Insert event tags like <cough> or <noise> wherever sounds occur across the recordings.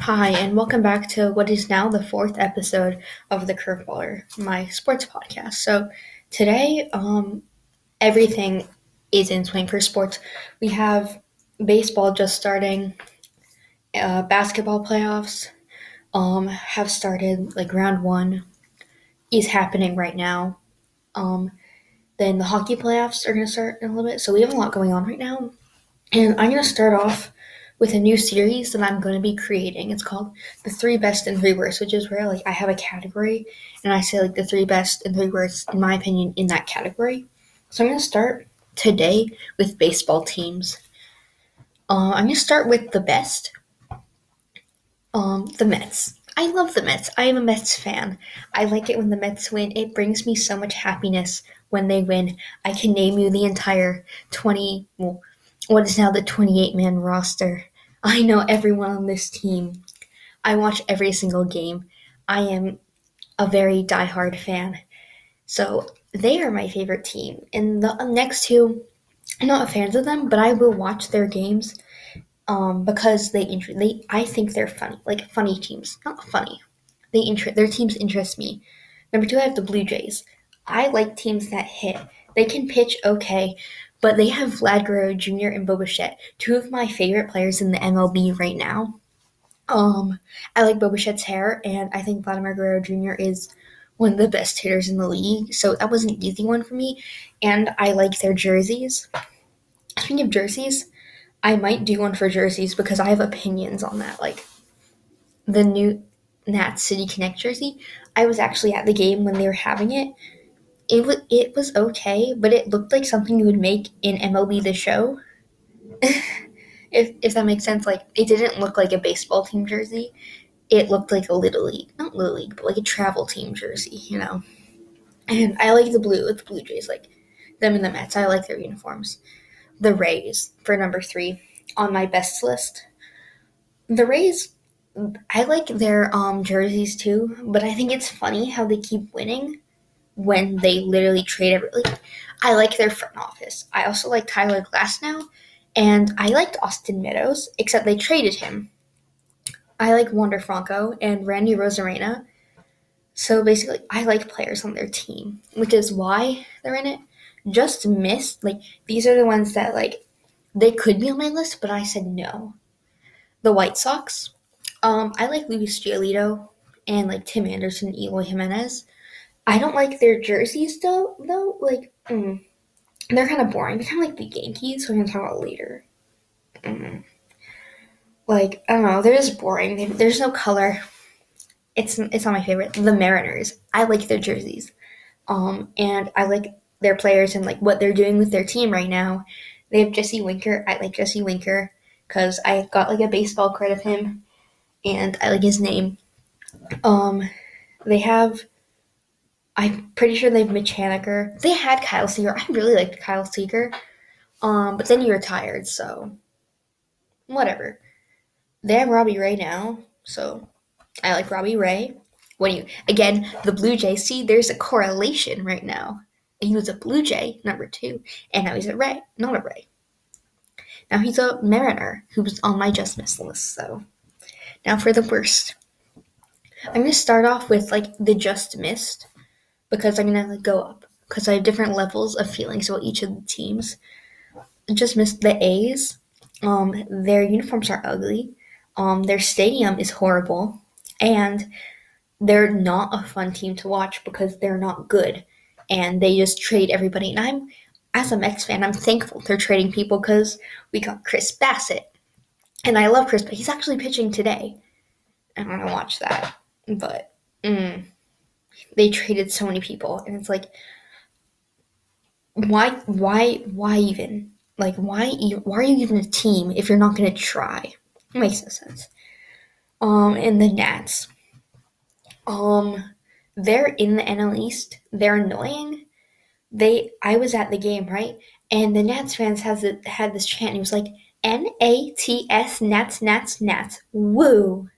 Hi, and welcome back to what is now the fourth episode of the Curveballer, my sports podcast. So today, um, everything is in swing for sports. We have baseball just starting, uh, basketball playoffs um, have started. Like round one is happening right now. Um, then the hockey playoffs are going to start in a little bit. So we have a lot going on right now, and I'm going to start off with a new series that I'm going to be creating. It's called The Three Best and Three Worst, which is where like I have a category and I say like the three best and three worst in my opinion in that category. So I'm going to start today with baseball teams. Uh, I'm going to start with the best. Um, the Mets. I love the Mets. I am a Mets fan. I like it when the Mets win. It brings me so much happiness when they win. I can name you the entire 20, well, what is now the 28 man roster. I know everyone on this team. I watch every single game. I am a very diehard fan. So they are my favorite team. And the next two, I'm not a fans of them, but I will watch their games um, because they interest. They I think they're funny, like funny teams, not funny. They interest. Their teams interest me. Number two, I have the Blue Jays. I like teams that hit. They can pitch okay, but they have Vlad Guerrero Jr. and Bo Bichette, two of my favorite players in the MLB right now. Um, I like Bo Bichette's hair, and I think Vladimir Guerrero Jr. is one of the best hitters in the league. So that was an easy one for me, and I like their jerseys. Speaking of jerseys, I might do one for jerseys because I have opinions on that. Like the new Nat City Connect jersey, I was actually at the game when they were having it, it was it was okay, but it looked like something you would make in MLB The Show. <laughs> if if that makes sense, like it didn't look like a baseball team jersey. It looked like a little league, not little league, but like a travel team jersey, you know. And I like the blue with the Blue Jays, like them and the Mets. I like their uniforms. The Rays for number three on my best list. The Rays, I like their um jerseys too, but I think it's funny how they keep winning when they literally trade every like I like their front office. I also like Tyler Glasnow and I liked Austin Meadows, except they traded him. I like Wander Franco and Randy Arozarena. So basically I like players on their team, which is why they're in it. Just missed like these are the ones that like they could be on my list, but I said no. The White Sox. Um, I like Luis Giolito and like Tim Anderson, Eloy Jimenez. I don't like their jerseys though. Though, like, mm, they're kind of boring. They're kind of like the Yankees. So we're gonna talk about later. Mm. Like, I don't know. They're just boring. there's no color. It's it's not my favorite. The Mariners. I like their jerseys, um, and I like their players and like what they're doing with their team right now. They have Jesse Winker. I like Jesse Winker because I got like a baseball card of him, and I like his name. Um, they have I'm pretty sure they have Mitch Haniger. They had Kyle Seager. I really liked Kyle Seager. Um, but then he retired, so whatever. They have Robbie Ray now, so I like Robbie Ray. Do you again, the Blue Jays, see there's a correlation right now. He was a Blue Jay, number two, and now he's a Ray, not a Ray. Now he's a Mariner, who's on my just miss list, so now for the worst. I'm gonna start off with like the just missed because I'm gonna go up because I have different levels of feelings about each of the teams. Just missed the A's. Um, their uniforms are ugly. Um, their stadium is horrible, and they're not a fun team to watch because they're not good, and they just trade everybody. And I'm, as a Mets fan, I'm thankful they're trading people because we got Chris Bassitt, and I love Chris, but he's actually pitching today. I'm gonna watch that, but. Mm, they traded so many people and it's like why why why even like why why are you even a team if you're not going to try? It makes no sense. Um and the nats. Um they're in the nl east. They're annoying. They i was at the game right? And the nats fans has it had this chant it was like n-a-t-s nats nats nats. Woo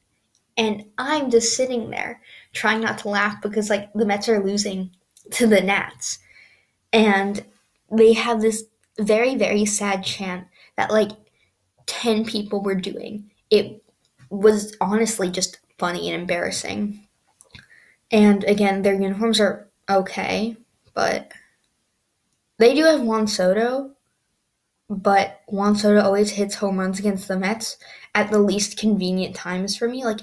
and i'm just sitting there trying not to laugh because like the Mets are losing to the Nats. And they have this very, very sad chant that like 10 people were doing. It was honestly just funny and embarrassing. And again, their uniforms are okay, but they do have Juan Soto, but Juan Soto always hits home runs against the Mets at the least convenient times for me. Like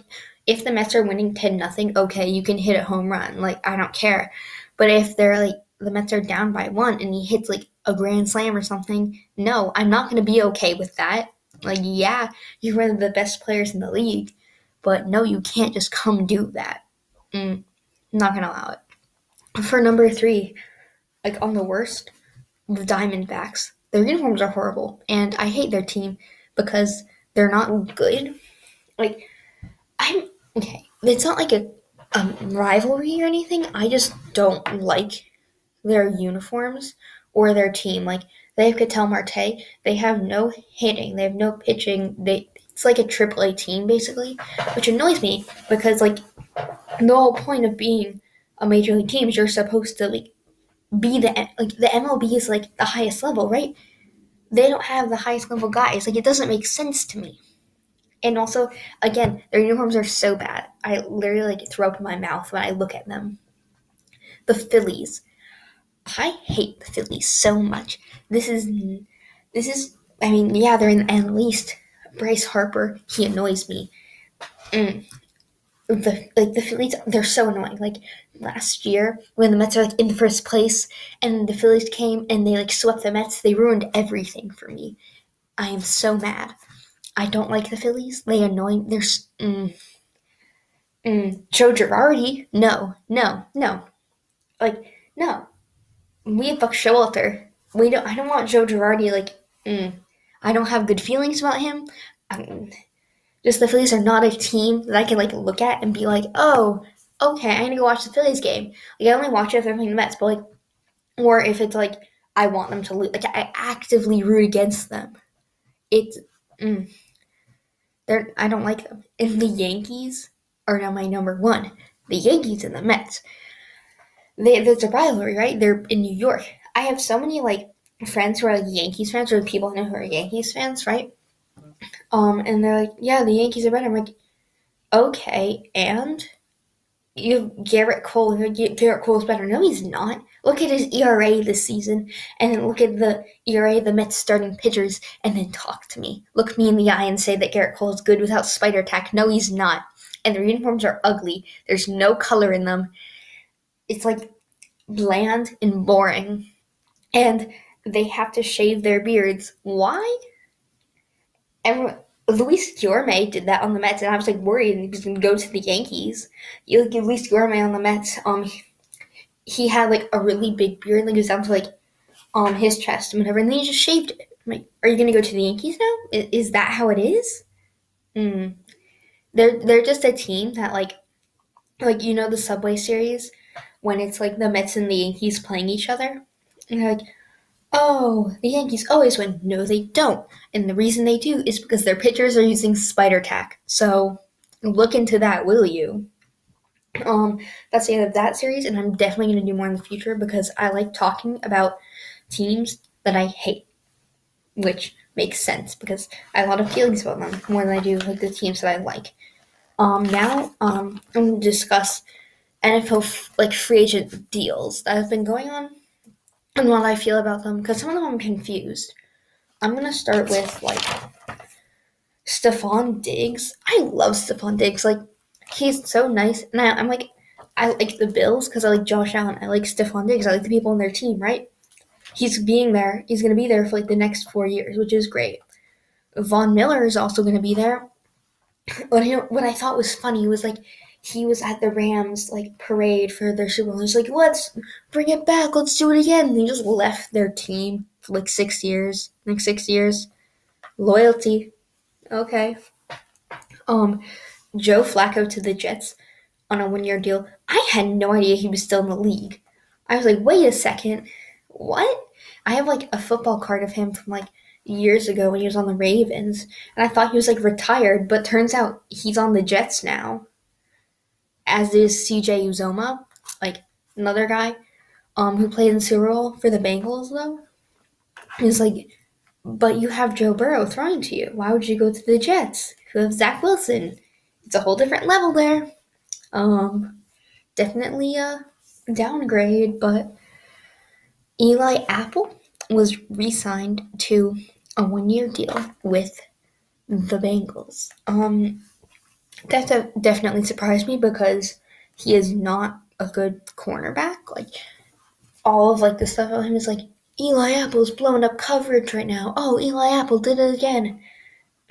if the Mets are winning 10 nothing, okay, you can hit a home run. Like I don't care. But if they're like the Mets are down by one and he hits like a grand slam or something, no, I'm not going to be okay with that. Like, yeah, you're one of the best players in the league, but no, you can't just come do that. Mm, not going to allow it. For number three, like on the worst, the Diamondbacks. Their uniforms are horrible, and I hate their team because they're not good. Like, I'm okay. It's not like a um, rivalry or anything. I just don't like their uniforms or their team. Like they have Ketel Marte, they have no hitting, they have no pitching. They it's like a triple A team basically, which annoys me because like the whole point of being a major league team is you're supposed to like be the like the MLB is like the highest level, right? They don't have the highest level guys. Like it doesn't make sense to me. And also, again, their uniforms are so bad. I literally like throw up in my mouth when I look at them. The Phillies. I hate the Phillies so much. This is this is I mean, yeah, they're in the NL East. Bryce Harper, he annoys me. Mm. The like the Phillies, they're so annoying. Like last year when the Mets are like in first place and the Phillies came and they like swept the Mets, they ruined everything for me. I am so mad. I don't like the Phillies. They annoy. They're mm, mm, Joe Girardi. No, no, no. Like no we have Buck Showalter. We don't. I don't want Joe Girardi. Like, mm, I don't have good feelings about him. Um, just the Phillies are not a team that I can like look at and be like, oh, okay, I'm gonna go watch the Phillies game. Like, I only watch it if they're playing the Mets, but like, or if it's like I want them to lose. Like, I actively root against them. It's, mm, they're. I don't like them. And the Yankees are now my number one. The Yankees and the Mets they, there's a rivalry, right? They're in New York. I have so many like friends who are like Yankees fans or people I know who are Yankees fans, right? Um, and they're like, yeah, the Yankees are better. I'm like, okay, and you Gerrit Cole. Gerrit Cole's better. No, he's not. Look at his ERA this season, and then look at the ERA the Mets starting pitchers, and then talk to me. Look me in the eye and say that Gerrit Cole is good without spider tack. No, he's not. And their uniforms are ugly. There's no color in them it's like bland and boring. And they have to shave their beards. Why? Everyone, Luis Guillorme did that on the Mets, and I was like worried he was going to go to the Yankees. You look at Luis Guillorme on the Mets. Um, he had like a really big beard, like it was down to like um his chest and whatever, and then he just shaved it. I'm like, are you going to go to the Yankees now? Is, is that how it is? Hmm. They're they're just a team that like, like you know the Subway series when it's like the Mets and the Yankees playing each other. And like, oh, the Yankees always win. No, they don't. And the reason they do is because their pitchers are using spider tack. So look into that, will you? Um, that's the end of that series, and I'm definitely going to do more in the future because I like talking about teams that I hate, which makes sense because I have a lot of feelings about them more than I do like the teams that I like. Um, now, um, I'm going to discuss NFL f- like free agent deals that have been going on and what I feel about them because some of them I'm confused. I'm gonna start with like Stefon Diggs. I love Stefon Diggs. Like he's so nice, and I, am like I like the Bills because I like Josh Allen. I like Stefon Diggs. I like the people on their team. Right? He's being there. He's gonna be there for like the next four years, which is great. Von Miller is also gonna be there. What I, what I thought was funny was like he was at the Rams like parade for their Super Bowl. He's like, let's bring it back, let's do it again. And he just left their team for like six years. Like six years. Loyalty. Okay. Um, Joe Flacco to the Jets on a one year deal. I had no idea he was still in the league. I was like, wait a second. What? I have like a football card of him from like years ago when he was on the Ravens, and I thought he was like retired, but turns out he's on the Jets now as is CJ Uzomah, like another guy um, who played in Super Bowl for the Bengals, though. Is like, but you have Joe Burrow throwing to you. Why would you go to the Jets who have Zach Wilson? it's a whole different level there. Um, definitely a downgrade, but Eli Apple was re-signed to a one-year deal with the Bengals. Um, that definitely surprised me because he is not a good cornerback. Like all of like the stuff about him is like Eli Apple's blowing up coverage right now. Oh, Eli Apple did it again.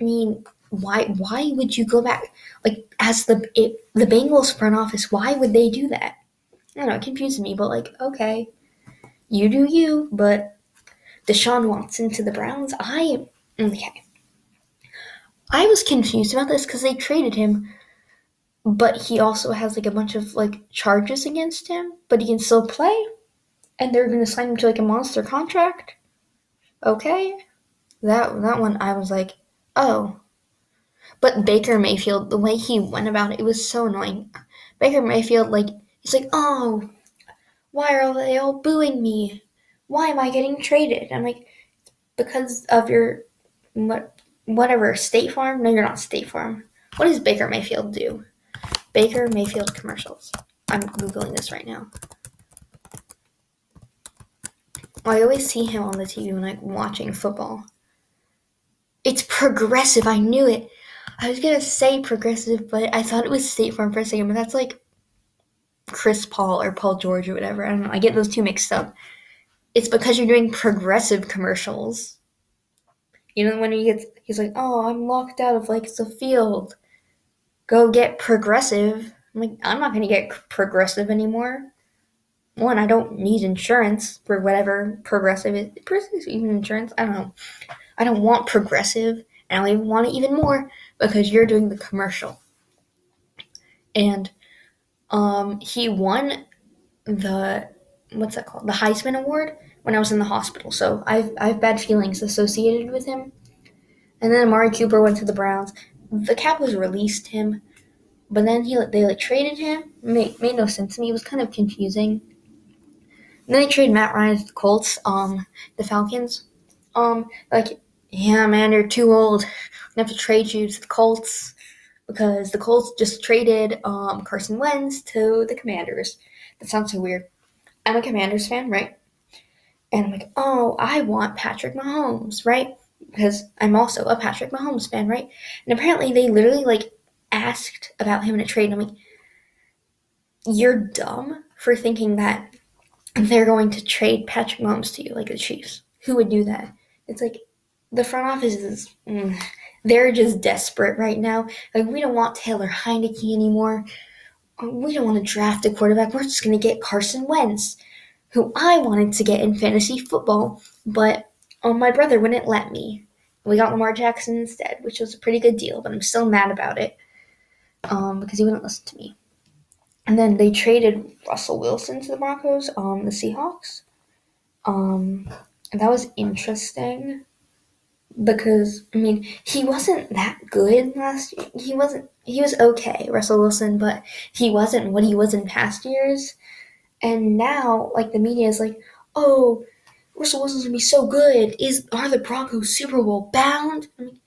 I mean, why why would you go back like as the it, the Bengals front office? Why would they do that? I don't know. It confuses me, but like okay, you do you. But Deshaun Watson to the Browns, I okay. I was confused about this because they traded him, but he also has like a bunch of like charges against him, but he can still play, and they're gonna sign him to like a monster contract. Okay, that that one I was like, oh. But Baker Mayfield, the way he went about it, it was so annoying. Baker Mayfield, like he's like, oh, why are they all booing me? Why am I getting traded? I'm like, because of your what whatever State Farm. No, you're not State Farm. What does Baker Mayfield do? Baker Mayfield commercials. I'm googling this right now. I always see him on the TV when I'm watching football. It's progressive. I knew it. I was gonna say progressive, but I thought it was State Farm for a second. But that's like Chris Paul or Paul George or whatever. I don't know. I get those two mixed up. It's because you're doing progressive commercials. You know when he gets, he's like, "Oh, I'm locked out of like the field. Go get progressive." I'm like, I'm not gonna get progressive anymore. One, I don't need insurance for whatever progressive is. Progressive even insurance? I don't know. I don't want progressive, and I even want it even more because you're doing the commercial. And um, he won the what's that called? The Heisman Award when I was in the hospital. So I've I have bad feelings associated with him. And then Amari Cooper went to the Browns. The Cowboys released him, but then he they like traded him. Made made no sense to me. It was kind of confusing. And then they traded Matt Ryan to the Colts. Um, the Falcons. Um, like yeah, man, you're too old. We have to trade you to the Colts because the Colts just traded um, Carson Wentz to the Commanders. That sounds so weird. I'm a Commanders fan, right? And I'm like, oh, I want Patrick Mahomes, right? Because I'm also a Patrick Mahomes fan, right? And apparently they literally like asked about him in a trade. And I'm like, you're dumb for thinking that they're going to trade Patrick Mahomes to you, like the Chiefs. Who would do that? It's like the front office is, mm, they're just desperate right now. Like, we don't want Taylor Heinicke anymore. We don't want to draft a quarterback. We're just going to get Carson Wentz who I wanted to get in fantasy football, but um, my brother wouldn't let me. We got Lamar Jackson instead, which was a pretty good deal, but I'm still mad about it um, because he wouldn't listen to me. And then they traded Russell Wilson to the Broncos, um, the Seahawks. Um, and that was interesting because I mean he wasn't that good last year. He wasn't. He was okay, Russell Wilson, but he wasn't what he was in past years. And now, like the media is like, "Oh, Russell Wilson's gonna be so good. Is are the Broncos Super Bowl bound?" I mean,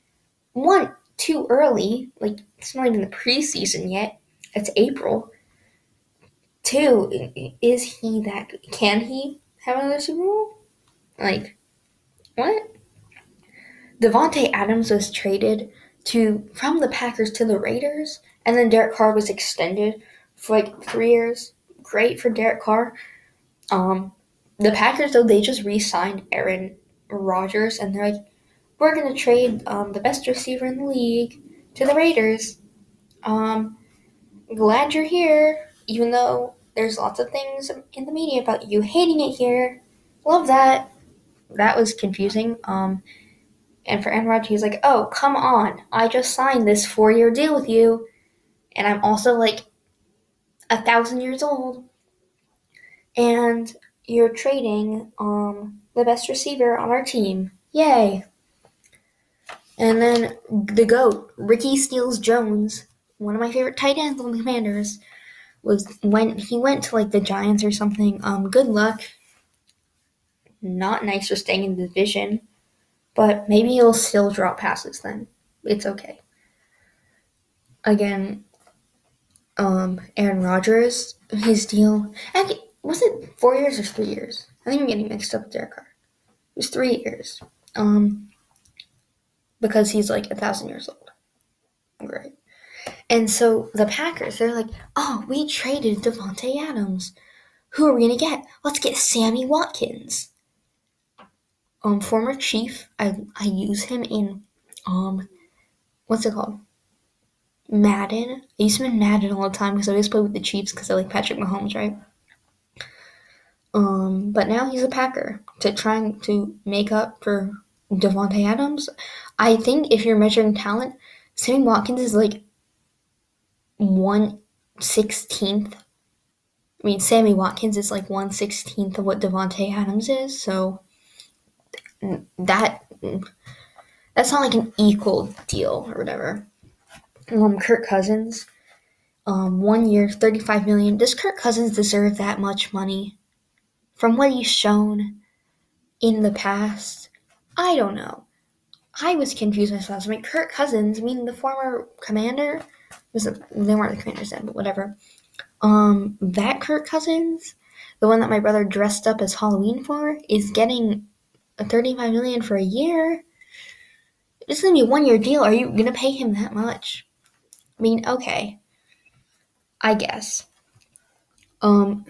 one, too early. Like it's not even the preseason yet. It's April. Two, is he that? Can he have another Super Bowl? Like, what? Davante Adams was traded to from the Packers to the Raiders, and then Derek Carr was extended for like three years great for Derek Carr. Um, the Packers though they just re-signed Aaron Rodgers and they're like, we're gonna trade um, the best receiver in the league to the Raiders. Um, glad you're here, even though there's lots of things in the media about you hating it here. Love that. That was confusing. Um, and for Aaron Rodgers, he's like, "Oh, come on! I just signed this four-year deal with you, and I'm also like a thousand years old, and you're trading um, the best receiver on our team. Yay! And then the GOAT, Ricky Seals-Jones, one of my favorite tight ends on the Commanders, was when he went to like the Giants or something. Um, good luck. Not nice for staying in the division, but maybe he'll still drop passes then. It's okay. again, um, Aaron Rodgers, his deal. Was it four years or three years? I think I'm getting mixed up with Derek Carr. It was three years. Um, because he's like a thousand years old. Great. And so the Packers, they're like, oh, we traded Davante Adams. Who are we gonna get? Let's get Sammy Watkins. Um, former Chief. I I use him in um, what's it called? Madden. I used him in Madden all the time because I always play with the Chiefs because I like Patrick Mahomes, right? Um, but now he's a Packer to trying to make up for Davante Adams. I think if you're measuring talent, Sammy Watkins is like one sixteenth. I mean, Sammy Watkins is like one sixteenth of what Davante Adams is. So that that's not like an equal deal or whatever. Um, Kirk Cousins, um, one year, thirty-five million. Does Kirk Cousins deserve that much money? From what he's shown in the past, I don't know. I was confused myself. I mean, Kirk Cousins, I mean, the former commander, was they weren't the commanders then, but whatever. Um, that Kirk Cousins, the one that my brother dressed up as Halloween for, is getting a 35 million for a year. It's gonna be a one year deal. Are you gonna pay him that much? Mean, okay. I guess. Um,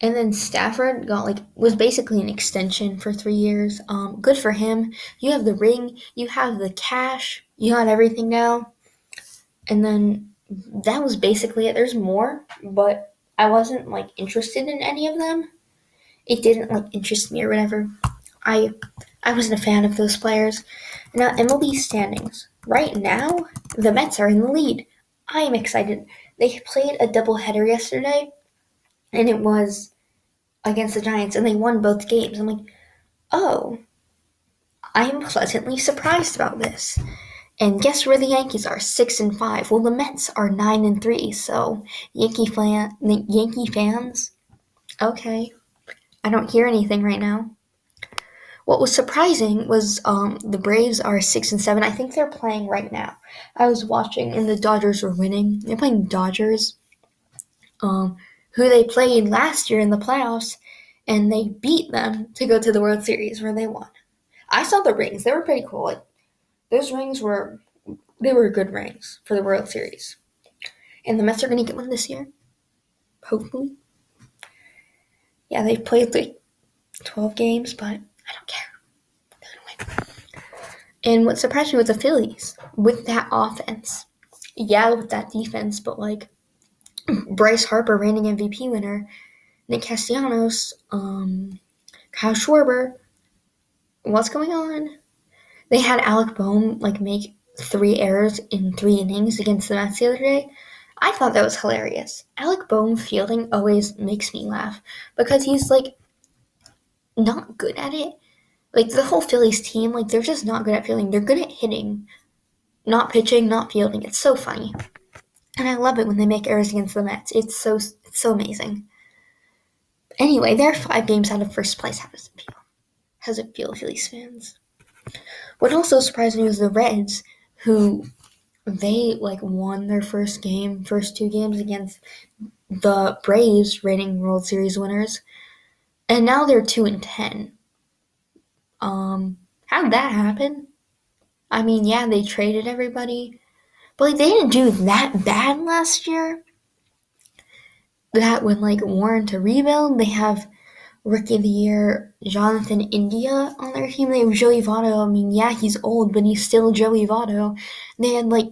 and then Stafford got like was basically an extension for three years. Um, good for him. You have the ring, you have the cash, you got everything now. And then that was basically it. There's more, but I wasn't like interested in any of them. It didn't like interest me or whatever. I I wasn't a fan of those players. Now MLB standings. Right now, the Mets are in the lead. I am excited. They played a doubleheader yesterday, and it was against the Giants, and they won both games. I'm like, oh, I am pleasantly surprised about this. And guess where the Yankees are? Six and five. Well, the Mets are nine and three. So Yankee fan, Yankee fans, okay. I don't hear anything right now. What was surprising was um, the Braves are six and seven. I think they're playing right now. I was watching, and the Dodgers were winning. They're playing Dodgers, um, who they played last year in the playoffs, and they beat them to go to the World Series where they won. I saw the rings; they were pretty cool. Like those rings were, they were good rings for the World Series, and the Mets are going to get one this year, hopefully. Yeah, they've played like twelve games, but I don't care. And what surprised me was the Phillies with that offense. Yeah, with that defense, but like Bryce Harper, reigning MVP winner, Nick Castellanos, um, Kyle Schwarber. What's going on? They had Alec Bohm like make three errors in three innings against the Mets the other day. I thought that was hilarious. Alec Bohm fielding always makes me laugh because he's like not good at it. Like the whole Phillies team, like they're just not good at fielding. They're good at hitting, not pitching, not fielding. It's so funny, and I love it when they make errors against the Mets. It's so it's so amazing. Anyway, they're five games out of first place. How does it feel? How does it feel, Phillies fans? What also surprised me was the Reds, who they like won their first game, first two games against the Braves, reigning World Series winners and now they're two and ten. Um, how did that happen? I mean, yeah, they traded everybody, but like they didn't do that bad last year. That when like Warren to rebuild, they have rookie of the year Jonathan India on their team. They have Joey Votto. I mean, yeah, he's old, but he's still Joey Votto. They had like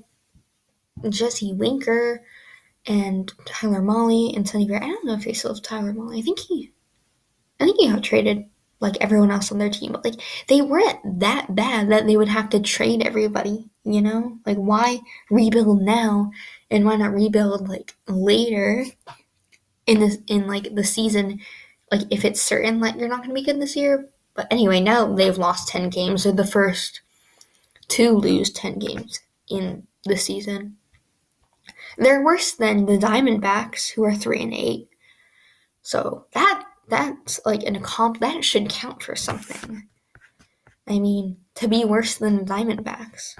Jesse Winker and Tyler Mahle and Sonny Gray. I don't know if they still have Tyler Mahle. I think he I think he got traded like everyone else on their team, but like they weren't that bad that they would have to trade everybody, you know? Like why rebuild now and why not rebuild like later in this in like the season like if it's certain that you're not going to be good this year. But anyway, now they've lost 10 games. They're the first to lose 10 games in the season. They're worse than the Diamondbacks who are 3 and 8. So that that's like an accomp that should count for something. I mean, to be worse than Diamondbacks.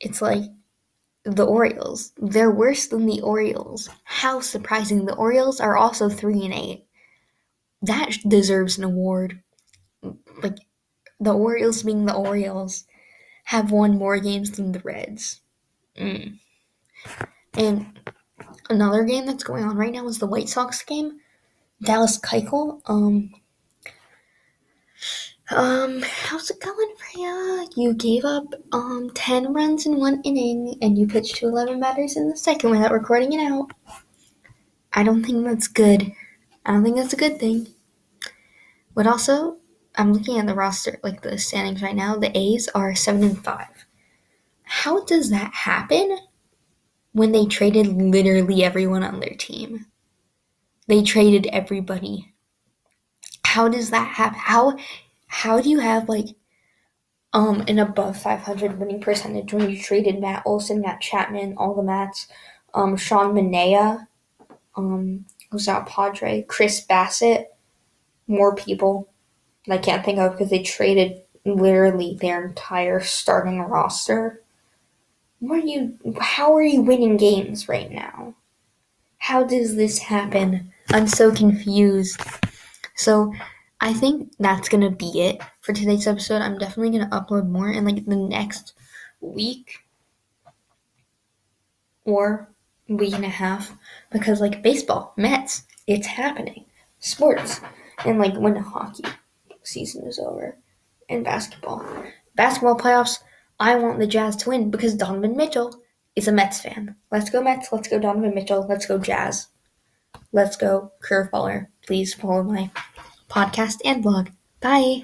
It's like the Orioles. They're worse than the Orioles. How surprising. The Orioles are also 3 and 8. That deserves an award. Like the Orioles being the Orioles have won more games than the Reds. Mm. And another game that's going on right now is the White Sox game. Dallas Keuchel. Um, um, how's it going for ya? You gave up um ten runs in one inning, and you pitched to eleven batters in the second without recording it out. I don't think that's good. I don't think that's a good thing. But also, I'm looking at the roster, like the standings right now. The A's are seven and five. How does that happen? When they traded literally everyone on their team, they traded everybody. How does that happen? How how do you have like um an above 500 winning percentage when you traded Matt Olson, Matt Chapman, all the Mats, um Sean Manaea, um who's that Padre, Chris Bassitt, more people I can't think of because they traded literally their entire starting roster. What are you how are you winning games right now? How does this happen? I'm so confused. So I think that's gonna be it for today's episode. I'm definitely gonna upload more in like the next week or week and a half because like baseball, Mets, it's happening. Sports. And like when the hockey season is over. And basketball. Basketball playoffs, I want the Jazz to win because Donovan Mitchell is a Mets fan. Let's go Mets, let's go Donovan Mitchell, let's go Jazz. Let's go Curveballer. Please follow my podcast and blog. Bye.